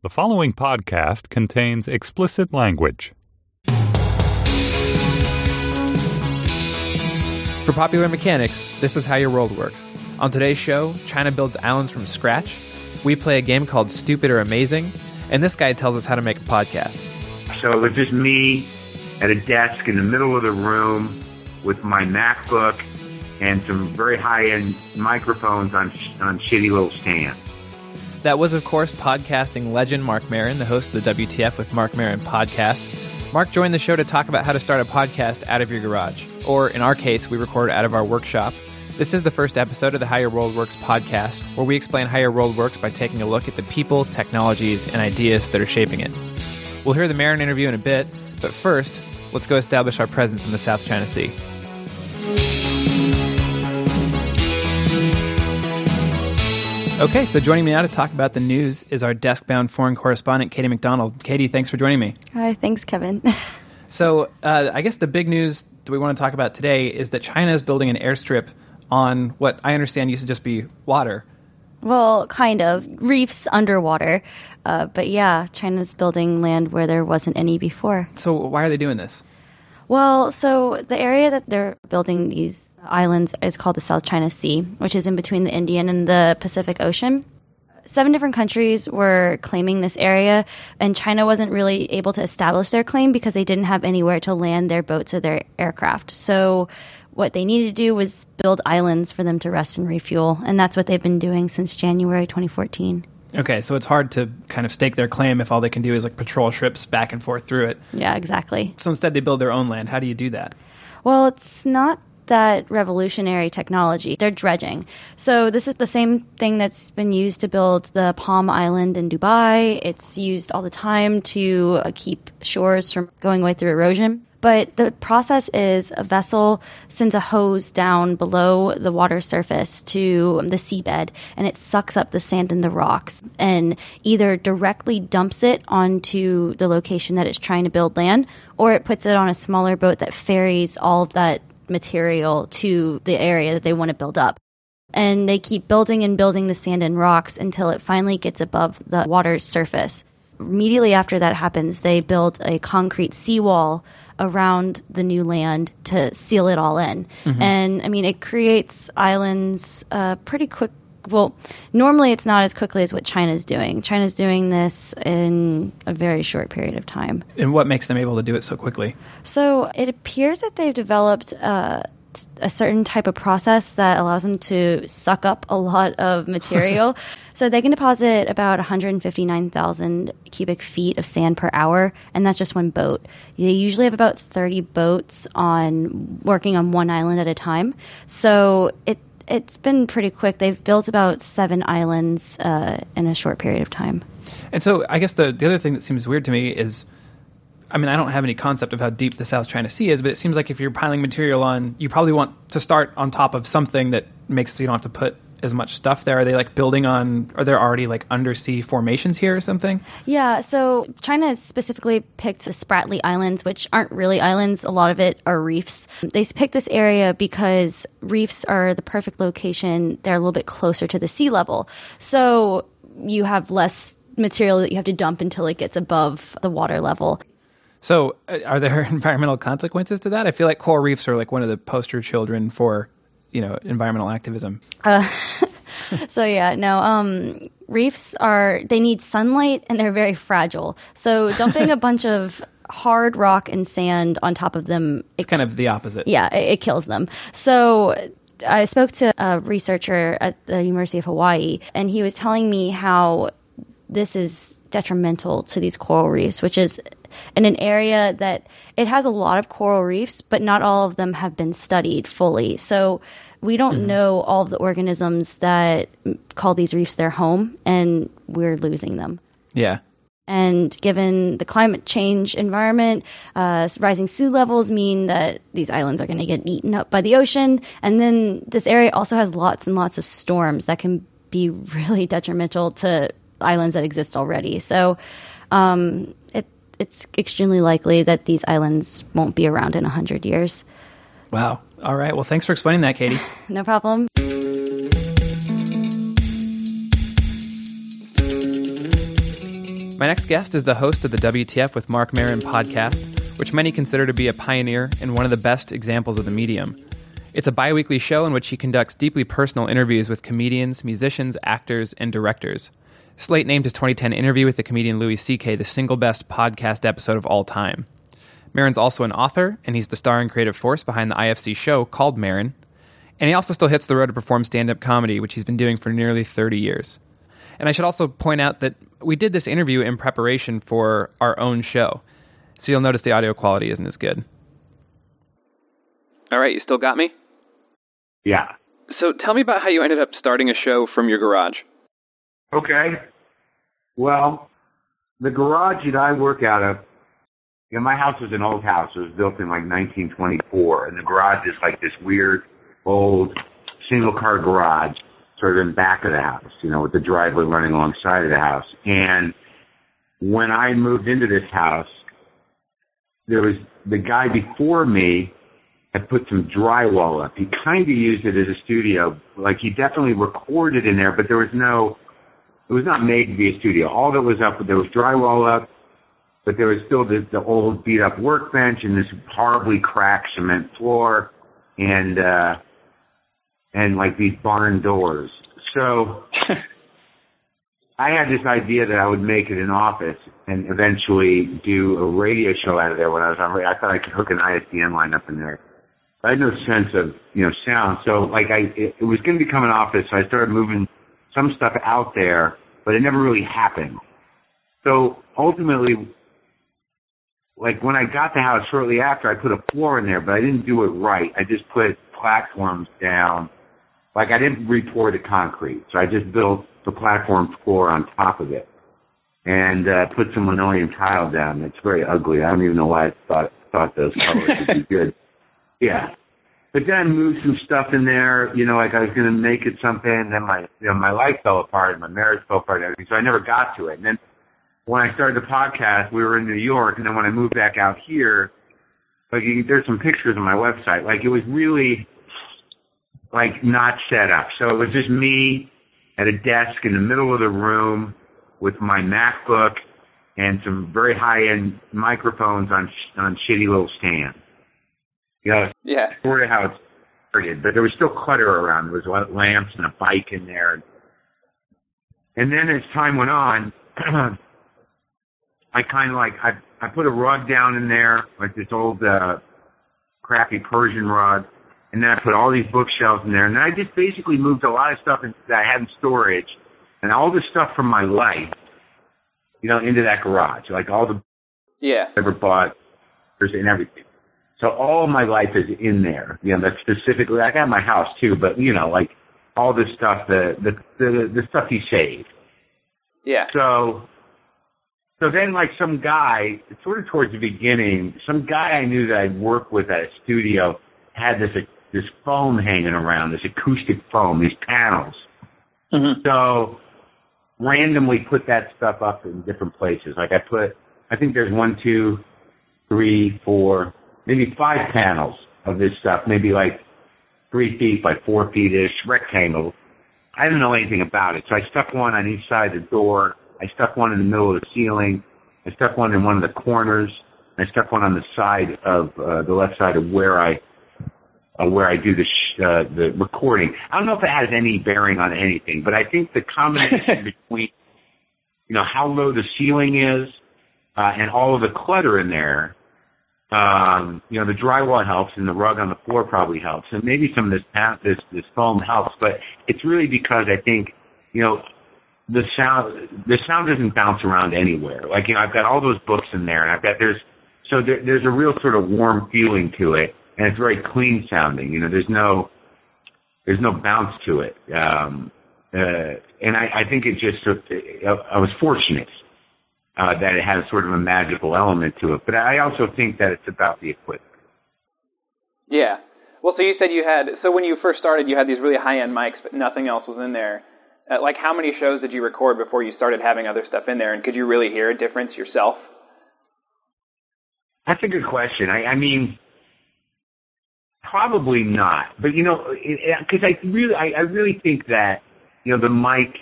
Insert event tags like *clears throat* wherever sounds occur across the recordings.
The following podcast contains explicit language. For popular mechanics, this is how your world works. On today's show, China builds islands from scratch. We play a game called Stupid or Amazing, and this guy tells us how to make a podcast. So it was just me at a desk in the middle of the room with my MacBook and some very high-end microphones on on shitty little stands. That was, of course, podcasting legend Mark Maron, the host of the WTF with Mark Maron podcast. Mark joined the show to talk about how to start a podcast out of your garage, or in our case, we record out of our workshop. This is the first episode of the How Your World Works podcast, where we explain how your world works by taking a look at the people, technologies, and ideas that are shaping it. We'll hear the Maron interview in a bit, but first, let's go establish our presence in the South China Sea. Okay, so joining me now to talk about the news is our desk bound foreign correspondent, Katie McDonald. Katie, thanks for joining me. Hi, thanks, Kevin. *laughs* So, uh, I guess the big news that we want to talk about today is that China is building an airstrip on what I understand used to just be water. well, kind of. Reefs underwater. Uh, but yeah, China's building land where there wasn't any before. So, why are they doing this? Well, so the area that they're building these islands is called the South China Sea, which is in between the Indian and the Pacific Ocean. Seven different countries were claiming this area, and China wasn't really able to establish their claim because they didn't have anywhere to land their boats or their aircraft. So, what they needed to do was build islands for them to rest and refuel, and that's what they've been doing since January 2014. Okay, so it's hard to kind of stake their claim if all they can do is like patrol ships back and forth through it. Yeah, exactly. So instead, they build their own land. How do you do that? Well, it's not that revolutionary technology. They're dredging. So this is the same thing that's been used to build the Palm Island in Dubai. It's used all the time to uh, keep shores from going away through erosion. But the process is a vessel sends a hose down below the water surface to the seabed and it sucks up the sand and the rocks and either directly dumps it onto the location that it's trying to build land or it puts it on a smaller boat that ferries all of that material to the area that they want to build up. And they keep building and building the sand and rocks until it finally gets above the water's surface. Immediately after that happens, they build a concrete seawall around the new land to seal it all in. And I mean, it creates islands uh, pretty quick. Well, normally it's not as quickly as what China's doing. China's doing this in a very short period of time. And what makes them able to do it so quickly? So it appears that they've developed uh, t- a certain type of process that allows them to suck up a lot of material. *laughs* so they can deposit about 159,000 cubic feet of sand per hour, and that's just one boat. They usually have about 30 boats on working on one island at a time. So it it's been pretty quick. They've built about seven islands uh, in a short period of time. And so I guess the, the other thing that seems weird to me is I mean, I don't have any concept of how deep the South China Sea is, but it seems like if you're piling material on, you probably want to start on top of something that makes so you don't have to put as much stuff there. Are they like building on, are there already like undersea formations here or something? Yeah, so China has specifically picked the Spratly Islands, which aren't really islands. A lot of it are reefs. They picked this area because reefs are the perfect location. They're a little bit closer to the sea level. So you have less material that you have to dump until it gets above the water level. So uh, are there *laughs* environmental consequences to that? I feel like coral reefs are like one of the poster children for, you know, environmental activism. *laughs* So yeah, no, um, reefs are, they need sunlight and they're very fragile. So dumping a *laughs* bunch of hard rock and sand on top of them, It's kind of the opposite. yeah, it, it kills them. So I spoke to a researcher at the University of Hawaii, and he was telling me how this is detrimental to these coral reefs, which is in an area that it has a lot of coral reefs, but not all of them have been studied fully. So we don't know all the organisms that call these reefs their home, and we're losing them. Yeah. And given the climate change environment, uh, rising sea levels mean that these islands are going to get eaten up by the ocean. And then this area also has lots and lots of storms that can be *laughs* really detrimental to islands that exist already. So um, it's extremely likely that these islands won't be around in 100 years. Wow. All right. Well, thanks for explaining that, Katie. *laughs* No problem. My next guest is the host of the WTF with Mark Maron podcast, which many consider to be a pioneer and one of the best examples of the medium. It's a bi weekly show in which he conducts deeply personal interviews with comedians, musicians, actors, and directors. Slate named his 2010 interview with the comedian Louis C.K. the single best podcast episode of all time. Maron's also an author, and he's the star and creative force behind the IFC show called Maron. And he also still hits the road to perform stand up comedy, which he's been doing for nearly 30 years. And I should also point out that we did this interview in preparation for our own show. So you'll notice the audio quality isn't as good. All right, you still got me? Yeah. So tell me about how you ended up starting a show from your garage. Okay. Well, the garage that I work out of, you know, my house was an old house. It was built in like 1924, and the garage is like this weird, old, single-car garage, sort of in back of the house, you know, with the driveway running alongside of the house. And when I moved into this house, there was the guy before me had put some drywall up. He kind of used it as a studio. Like he definitely recorded in there, but there was no, it was not made to be a studio. All that was up, there was drywall up, but there was still the, the old beat up workbench and this horribly cracked cement floor and, uh, and like these barn doors. So *laughs* I had this idea that I would make it an office and eventually do a radio show out of there when I was on radio. I thought I could hook an ISDN line up in there. I had no sense of, you know, sound. So like I, it, it was going to become an office. So I started moving some stuff out there, but it never really happened. So ultimately, like when I got the house shortly after, I put a floor in there, but I didn't do it right. I just put platforms down. Like I didn't re-pour the concrete. So I just built the platform floor on top of it and uh, put some linoleum tile down. It's very ugly. I don't even know why I thought thought those colors would be *laughs* good. Yeah. But then moved some stuff in there, you know, like I was gonna make it something, then my you know, my life fell apart, my marriage fell apart and everything, so I never got to it. And then when I started the podcast, we were in New York and then when I moved back out here, like you, there's some pictures on my website, like it was really like not set up. So it was just me at a desk in the middle of the room with my MacBook and some very high end microphones on on shitty little stands. You know, Yeah. sort of how it started, but there was still clutter around. There was lamps and a bike in there. And then as time went on, *clears throat* I kind of like I I put a rug down in there, like this old uh, crappy Persian rug, and then I put all these bookshelves in there, and then I just basically moved a lot of stuff in, that I had in storage, and all the stuff from my life, you know, into that garage, like all the Yeah. I ever bought, and everything. So all my life is in there. You know, that's specifically. I got my house too, but you know, like all this stuff, the the the, the stuff you saved. Yeah. So, so then like some guy, sort of towards the beginning, some guy I knew that I'd worked with at a studio had this this foam hanging around, this acoustic foam, these panels. Mm-hmm. So randomly put that stuff up in different places. Like I put, I think there's one, two, three, four, maybe five panels of this stuff, maybe like three feet by four feet ish rectangle. I didn't know anything about it. So I stuck one on each side of the door. I stuck one in the middle of the ceiling. I stuck one in one of the corners. I stuck one on the side of uh, the left side of where I uh, where I do the sh- uh, the recording. I don't know if it has any bearing on anything, but I think the combination *laughs* between you know how low the ceiling is uh, and all of the clutter in there, um, you know the drywall helps and the rug on the floor probably helps, and maybe some of this this this foam helps, but it's really because I think you know the sound the sound doesn't bounce around anywhere. Like you know I've got all those books in there, and I've got there's so there, there's a real sort of warm feeling to it and it's very clean sounding. You know, there's no there's no bounce to it. Um, uh, and I, I think it just I was fortunate uh, that it had sort of a magical element to it. But I also think that it's about the equipment. Yeah. Well, so you said you had so when you first started, you had these really high end mics, but nothing else was in there. Uh, like, how many shows did you record before you started having other stuff in there? And could you really hear a difference yourself? That's a good question. I, I mean, probably not. But you know, because I really, I, I really think that you know the mic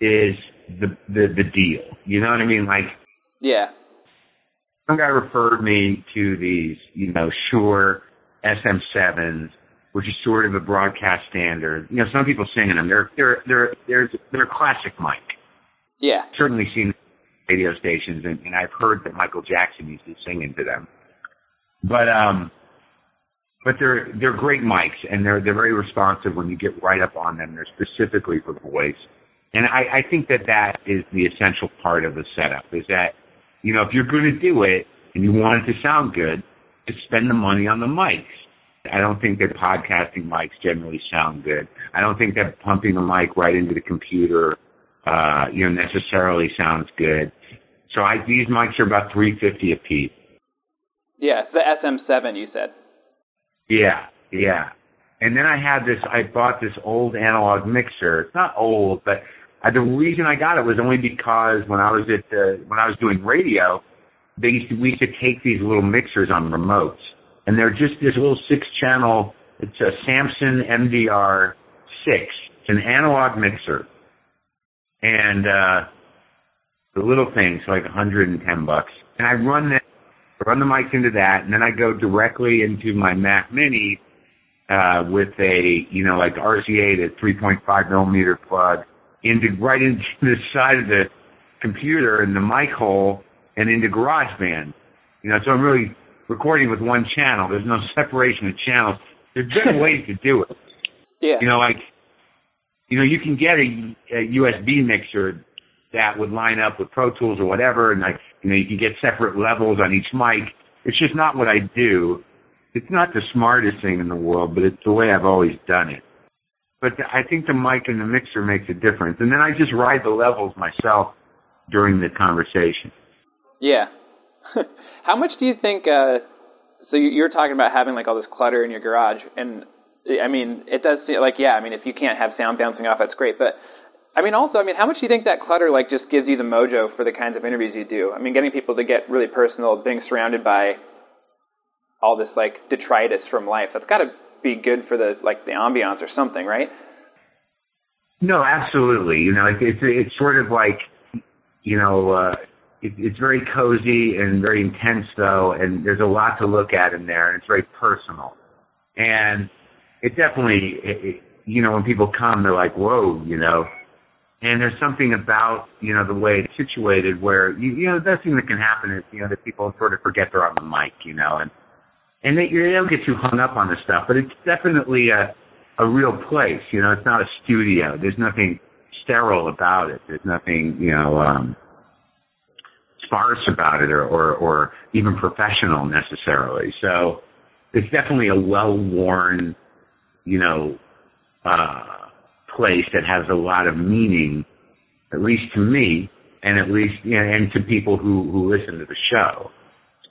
is the the the deal. You know what I mean? Like Yeah. some guy referred me to these, you know, Shure SM7s, which is sort of a broadcast standard. You know, some people singing them. They're they're they're they're they're a classic mic. Yeah. Certainly seen radio stations, and, and I've heard that Michael Jackson used to sing into them. But um, but they're they're great mics, and they're they're very responsive when you get right up on them. They're specifically for voice, and I, I think that that is the essential part of the setup. Is that you know if you're going to do it and you want it to sound good, just spend the money on the mics. I don't think that podcasting mics generally sound good. I don't think that pumping the mic right into the computer, uh, you know, necessarily sounds good. So I, these mics are about 350 a piece. Yeah. It's the SM7 you said. Yeah, yeah. And then I had this, I bought this old analog mixer. It's not old, but uh, the reason I got it was only because when I was at, uh, when I was doing radio, they used to, we used to take these little mixers on remotes. And they're just this little six channel, it's a Samson MDR 6. It's an analog mixer. And, uh, the little thing's like 110 bucks. And I run that, run the mics into that, and then I go directly into my Mac Mini, uh, with a, you know, like RCA to 3.5 millimeter plug into, right into the side of the computer and the mic hole and into GarageBand. You know, so I'm really recording with one channel. There's no separation of channels. There's different *laughs* ways to do it. Yeah. You know, like, you know, you can get a, a USB mixer that would line up with Pro Tools or whatever, and like, you know, you can get separate levels on each mic. It's just not what I do. It's not the smartest thing in the world, but it's the way I've always done it. But I think the mic and the mixer makes a difference, and then I just ride the levels myself during the conversation. Yeah. *laughs* How much do you think? Uh, so you- you're talking about having like all this clutter in your garage, and I mean, it does seem like yeah. I mean, if you can't have sound bouncing off, that's great. But I mean, also, I mean, how much do you think that clutter like just gives you the mojo for the kinds of interviews you do? I mean, getting people to get really personal, being surrounded by all this like detritus from life. That's got to be good for the like the ambiance or something, right? No, absolutely. You know, it, it's it's sort of like, you know, uh, it, it's very cozy and very intense though, and there's a lot to look at in there, and it's very personal. And it definitely, it, it, you know, when people come, they're like, whoa, you know. And there's something about, you know, the way it's situated where, you, you know, the best thing that can happen is, you know, that people sort of forget they're on the mic, you know, and and they, they don't get too hung up on this stuff, but it's definitely a a real place. You know, it's not a studio. There's nothing sterile about it. There's nothing, you know, um, sparse about it or, or, or even professional necessarily. So it's definitely a well-worn, you know, uh, place that has a lot of meaning, at least to me, and at least, you know, and to people who, who listen to the show.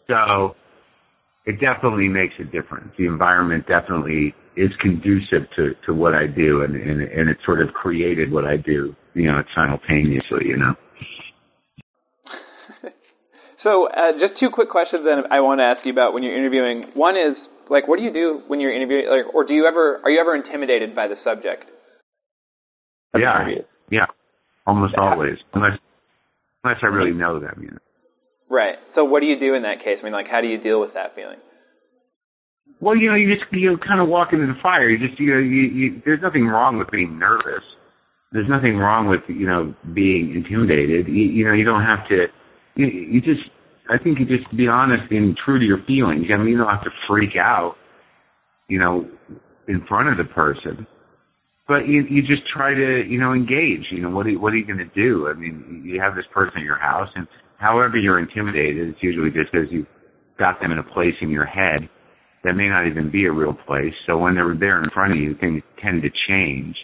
So it definitely makes a difference. The environment definitely is conducive to, to what I do and, and, and it sort of created what I do, you know, simultaneously, you know. *laughs* So, uh, just two quick questions then I want to ask you about when you're interviewing. One is like, what do you do when you're interviewing, like, or do you ever are you ever intimidated by the subject? Yeah. Yeah. Almost Yeah. always. Unless unless I really know them, you know. Right. So, what do you do in that case? I mean, like, how do you deal with that feeling? Well, you know, you just you kind of walk into the fire. You just you know, you, you there's nothing wrong with being nervous. There's nothing wrong with you know being intimidated. You, you know, you don't have to. You, you just I think you just be honest and true to your feelings. I mean, you don't have to freak out. You know, in front of the person. But you you just try to you know engage. You know what are, what are you going to do? I mean, you have this person at your house, and however you're intimidated, it's usually just because you've got them in a place in your head that may not even be a real place. So when they're there in front of you, things tend to change.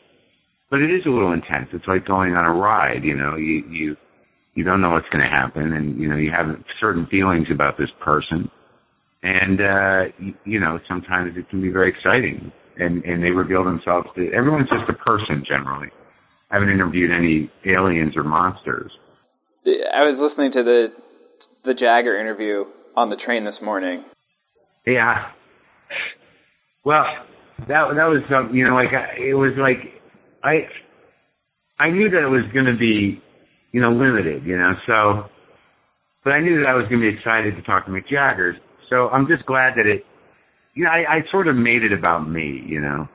But it is a little intense. It's like going on a ride. You know, you you you don't know what's going to happen, and you know you have certain feelings about this person, and uh, you, you know sometimes it can be very exciting, and and they reveal themselves to everyone's just a person generally. I haven't interviewed any aliens or monsters. I was listening to the the Jagger interview on the train this morning. Yeah. Well, that that was some, you know, like I, it was like I I knew that it was going to be you know, limited, you know. So, but I knew that I was going to be excited to talk to Mick Jagger. So I'm just glad that it, you know, I, I sort of made it about me, you know,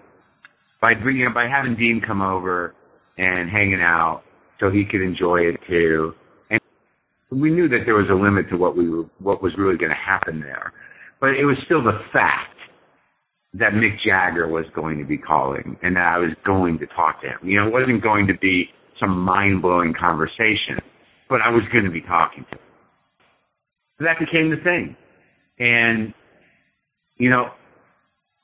by bringing, you know, by having Dean come over and hanging out so he could enjoy it too. We knew that there was a limit to what we were, what was really going to happen there, but it was still the fact that Mick Jagger was going to be calling and that I was going to talk to him. You know, it wasn't going to be some mind blowing conversation, but I was going to be talking to him. So that became the thing. And, you know,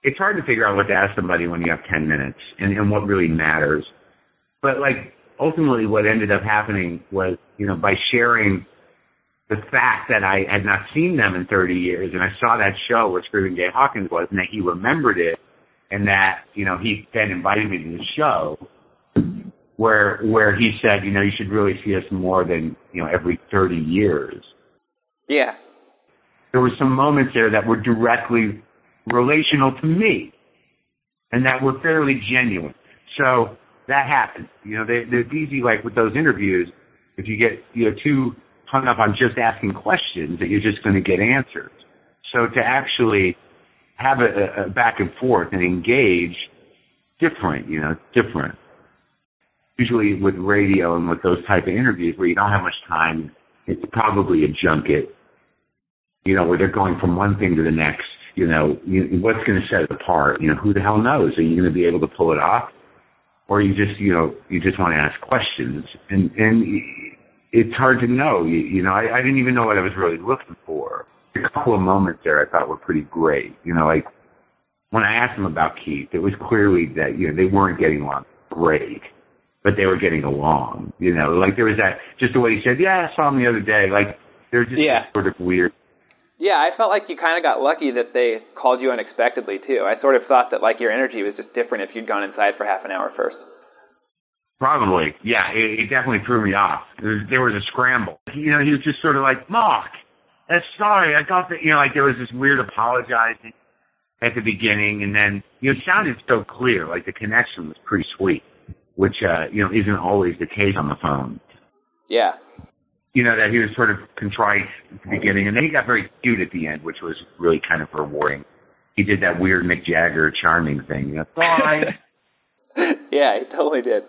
it's hard to figure out what to ask somebody when you have 10 minutes and, and what really matters. But like, ultimately what ended up happening was, you know, by sharing the fact that I had not seen them in 30 years and I saw that show where Screaming Jay Hawkins was and that he remembered it and that, you know, he then invited me to the show where, where he said, you know, you should really see us more than, you know, every 30 years. Yeah. There were some moments there that were directly relational to me and that were fairly genuine. So that happened. You know, they, it's easy like with those interviews, if you get, you know, too hung up on just asking questions that you're just going to get answers. So to actually have a, a back and forth and engage different, you know, different. Usually with radio and with those type of interviews where you don't have much time, it's probably a junket, you know, where they're going from one thing to the next. You know, you, what's going to set it apart? You know, who the hell knows? Are you going to be able to pull it off? Or you just, you know, you just want to ask questions and, and it's hard to know. You, you know, I, I didn't even know what I was really looking for. A couple of moments there I thought were pretty great. You know, like when I asked them about Keith, it was clearly that, you know, they weren't getting along great, but they were getting along. You know, like there was that, just the way he said, yeah, I saw him the other day. Like, they're just Yeah. sort of weird. Yeah, I felt like you kind of got lucky that they called you unexpectedly too. I sort of thought that like your energy was just different if you'd gone inside for half an hour first. Probably, yeah. It, it definitely threw me off. There was, there was a scramble. You know, he was just sort of like, Mark, uh, sorry, I got that you know, like there was this weird apologizing at the beginning, and then you know, it sounded so clear, like the connection was pretty sweet, which uh, you know isn't always the case on the phone. Yeah. You know that he was sort of contrite at the beginning, and then he got very cute at the end, which was really kind of rewarding. He did that weird Mick Jagger charming thing. You know, bye. *laughs* yeah, he totally did.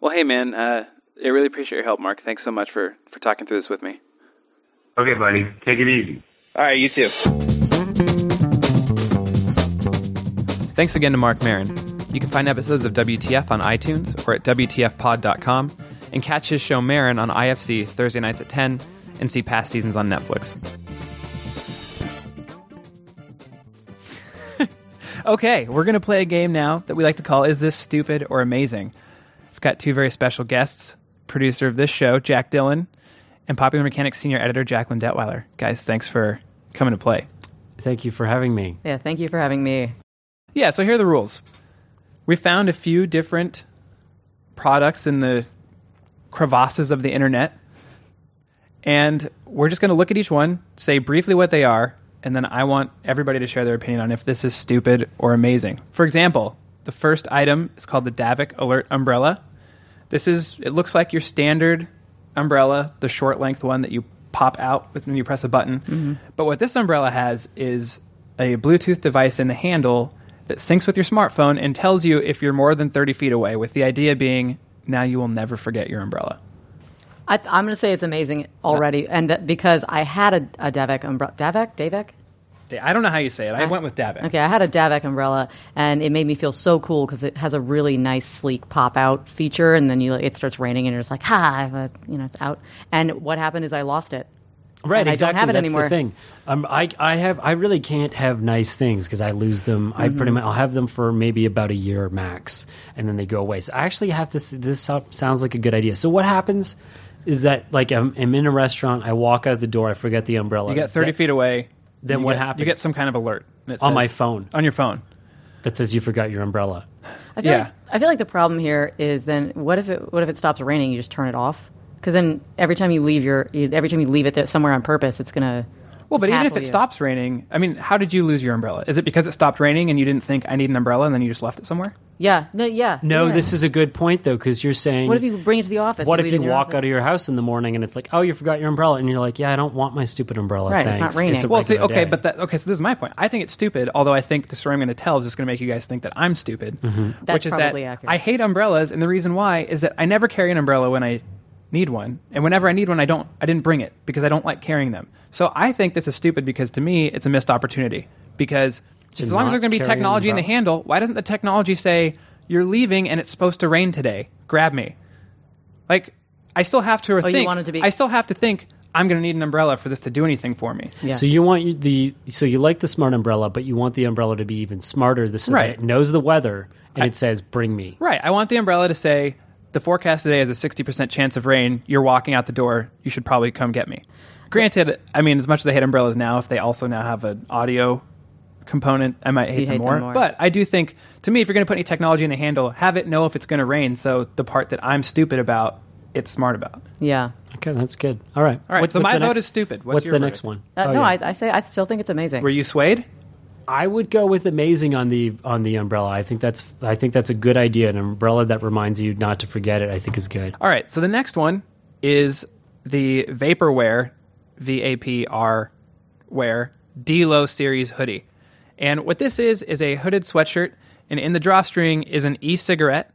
Well, hey man, uh, I really appreciate your help, Mark. Thanks so much for for talking through this with me. okay, buddy, take it easy. All right, you too. Thanks again to Mark Maron. You can find episodes of WTF on iTunes or at WTFpod.com and catch his show Maron on IFC Thursday nights at 10 and see past seasons on Netflix. *laughs* okay, we're going to play a game now that we like to call Is This Stupid or Amazing? We've got two very special guests producer of this show, Jack Dillon, and Popular Mechanics senior editor, Jacqueline Detweiler. Guys, thanks for coming to play. Thank you for having me. Yeah, thank you for having me. Yeah, so here are the rules. We found a few different products in the crevasses of the internet, and we're just going to look at each one, say briefly what they are, and then I want everybody to share their opinion on if this is stupid or amazing. For example, the first item is called the Davik Alert Umbrella. This is, it looks like your standard umbrella, the short length one that you pop out when you press a button. Mm-hmm. But what this umbrella has is a Bluetooth device in the handle that syncs with your smartphone and tells you if you're more than 30 feet away, with the idea being now you will never forget your umbrella. I, I'm going to say it's amazing already, and that because I had a, a Davek umbrella. Davek? Davek? I don't know how you say it. I went with Davik. Okay, I had a Davek umbrella, and it made me feel so cool because it has a really nice, sleek pop out feature, and then you it starts raining, and you're just like, ha, but, you know, it's out. And what happened is I lost it. Right, And I don't exactly. have it That's anymore. the thing. Um, I, I have, I really can't have nice things because I lose them. I Mm-hmm. pretty much, I'll have them for maybe about a year max, and then they go away. So I actually have to. This sounds like a good idea. So what happens is that, like, I'm, I'm in a restaurant. I walk out the door. I forget the umbrella. You get 30 That- feet away. Then what get- happens? You get some kind of alert. and it On my phone. On your phone. that says you forgot your umbrella. I feel Yeah. like, I feel like the problem here is then what if it what if it stops raining? You just turn it off because then every time you leave your every time you leave it somewhere on purpose, it's gonna. Well, but even if it you. stops raining, I mean, how did you lose your umbrella? Is it because it stopped raining and you didn't think I need an umbrella and then you just left it somewhere? Yeah. No. Yeah. No, yeah. this is a good point though, because you're saying. What if you bring it to the office? What You if you walk office? out of your house in the morning and it's like, oh, you forgot your umbrella, and you're like, yeah, I don't want my stupid umbrella. Right, it's not raining. a Well, see, okay, day." but that okay. So this is my point. I think it's stupid. Although I think the story I'm going to tell is just going to make you guys think that I'm stupid. Mm-hmm. That's which is probably that accurate. I hate umbrellas, and the reason why is that I never carry an umbrella when I need one, and whenever I need one, I don't. I didn't bring it because I don't like carrying them. So I think this is stupid because to me, it's a missed opportunity. Because To as long as there's going to be technology in the handle, why doesn't the technology say you're leaving and it's supposed to rain today? Grab me. Like I still have to Oh, you think. want it to be- I still have to think. I'm going to need an umbrella for this to do anything for me. Yeah. So you want the so you like the smart umbrella, but you want the umbrella to be even smarter, the- so Right. that it knows the weather and it says, "Bring me." Right. I want the umbrella to say the forecast today is a 60% chance of rain. You're walking out the door. You should probably come get me. Granted, I mean, as much as I hate umbrellas now, if they also now have an audio component, I might hate, them, hate them more. more. But I do think, to me, if you're going to put any technology in the handle, have it know if it's going to rain. So the part that I'm stupid about, it's smart about. yeah. Okay, that's good. All right. All right, What's- so what's my vote next- is stupid. What's What's your the verdict? next one? Uh, Oh, no, yeah. I, I say I still think it's amazing. Were you swayed? I would go with amazing on the on the umbrella. I think that's I think that's a good idea. An umbrella that reminds you not to forget it. I think is good. All right, so the next one is the Vaporware, V A P R Wear D-Lo series hoodie. And what this is is a hooded sweatshirt, and in the drawstring is an e-cigarette,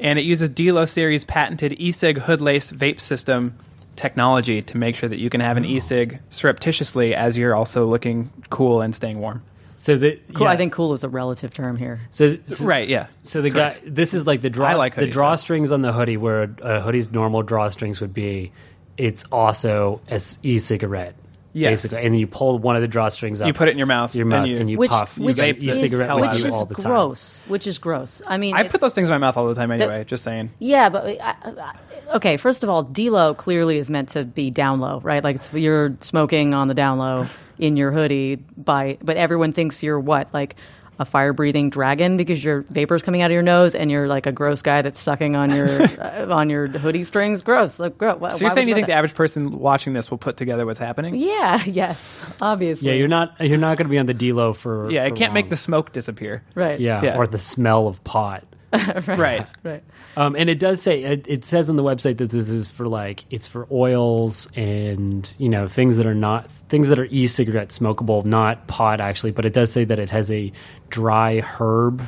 and it uses D-Lo series patented e-cig hood lace vape system technology to make sure that you can have an e-cig surreptitiously as you're also looking cool and staying warm. So the Cool. yeah. I think cool is a relative term here. so, so Right? Yeah. So the Correct. guy, this is like the draw, I like the hoodies, drawstrings on the hoodie, where a, uh, a hoodie's normal drawstrings would be. It's also a s- e-cigarette, Yes. basically, and then you pull one of the drawstrings up, You put it in your mouth, your mouth, and you- and you Which, puff. which you vape vape e-cigarette hell with out which you it. is all the time. gross. Which is gross. I mean, I it- put those things in my mouth all the time anyway. just saying. Yeah, but I, I, okay. First of all, D-Lo clearly is meant to be down low, right? Like it's, you're smoking on the down low in your hoodie by, but everyone thinks you're what, like a fire breathing dragon because your vapors coming out of your nose and you're like a gross guy that's sucking on your *laughs* uh, on your hoodie strings. Gross. Like gross. Why, So you're saying you want think the average person watching this will put together what's happening? Yeah. *laughs* Yes. Obviously. Yeah, you're not you're not going to be on the D-Lo for Yeah, for it can't make the smoke disappear. right. yeah, Yeah. or the smell of pot. *laughs* Right. Right. Um, and it does say it, it says on the website that this is for like it's for oils and you know things that are not things that are e-cigarette smokable, not pot actually. But it does say that it has a dry herb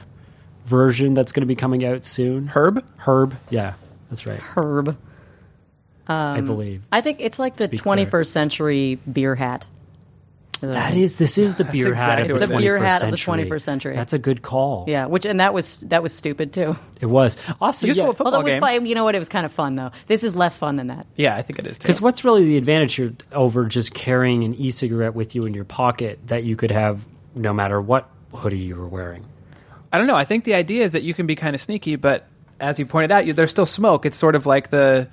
version that's going to be coming out soon. Herb? Herb, yeah, that's right. Herb. I believe. I think it's like the be clear. 21st century beer hat. That is this is *laughs* the beer hat exactly of what the it is. 21st The beer hat of the century. 21st century. That's a good call. Yeah, which and that was that was stupid too. it was also Useful yeah, at football Although it was games. fun, you know what, it was kind of fun though. This is less fun than that. Yeah, I think it is too. Because what's really the advantage here over just carrying an e-cigarette with you in your pocket that you could have no matter what hoodie you were wearing? I don't know. I think the idea is that you can be kind of sneaky, but as you pointed out, you, there's still smoke. It's sort of like the,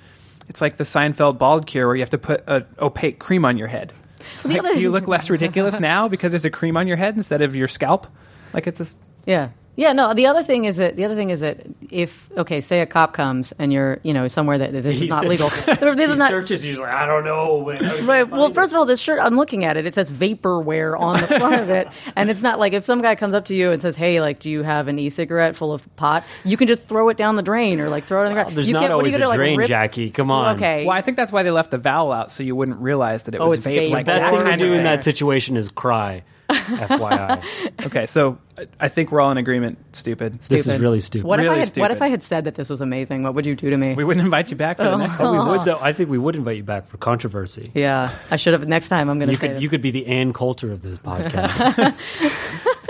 it's like the Seinfeld bald cure where you have to put an opaque cream on your head. *laughs* Like, do you look less ridiculous *laughs* now because there's a cream on your head instead of your scalp? Like it's just Yeah. Yeah, no. The other thing is that the other thing is that if okay, say a cop comes and you're you know somewhere that this is not legal. *laughs* this is not searches. He's like, I don't know. but *laughs* right. Well, find first of all, this shirt I'm looking at it. It says vaporware on the front of it, *laughs* and it's not like if some guy comes up to you and says, "Hey, like, do you have an e-cigarette full of pot?" You can just throw it down the drain or like throw it on the ground. There's you not can't- always you a gonna, like, drain, rip- Jackie. Come on. Okay. well, I think that's why they left the vowel out so you wouldn't realize that it Oh, was it's vape. vape. Like Best thing to do in that situation is cry. FYI, *laughs* Okay, so I- I think we're all in agreement. Stupid. this is Stupid. really stupid. What if I Really had What if stupid. I had said that this was amazing? What would you do to me? We wouldn't invite you back for the oh. next Oh, we would though. I think we would invite you back for controversy. yeah, I should have. Next time, I'm going to You say could this. you could be the Ann Coulter of this podcast.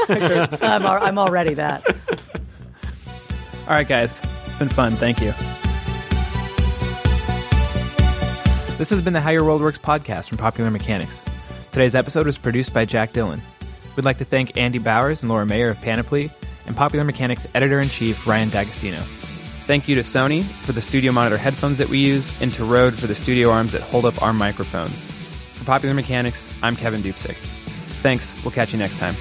*laughs* I'm, al- I'm already that. All right, guys. It's been fun. Thank you. This has been the How Your World Works podcast from Popular Mechanics. Today's episode was produced by Jack Dillon. We'd like to thank Andy Bowers and Laura Mayer of Panoply and Popular Mechanics editor in chief Ryan D'Agostino. Thank you to Sony for the studio monitor headphones that we use and to Rode for the studio arms that hold up our microphones. For Popular Mechanics, I'm Kevin Dupzyk. Thanks. We'll catch you next time.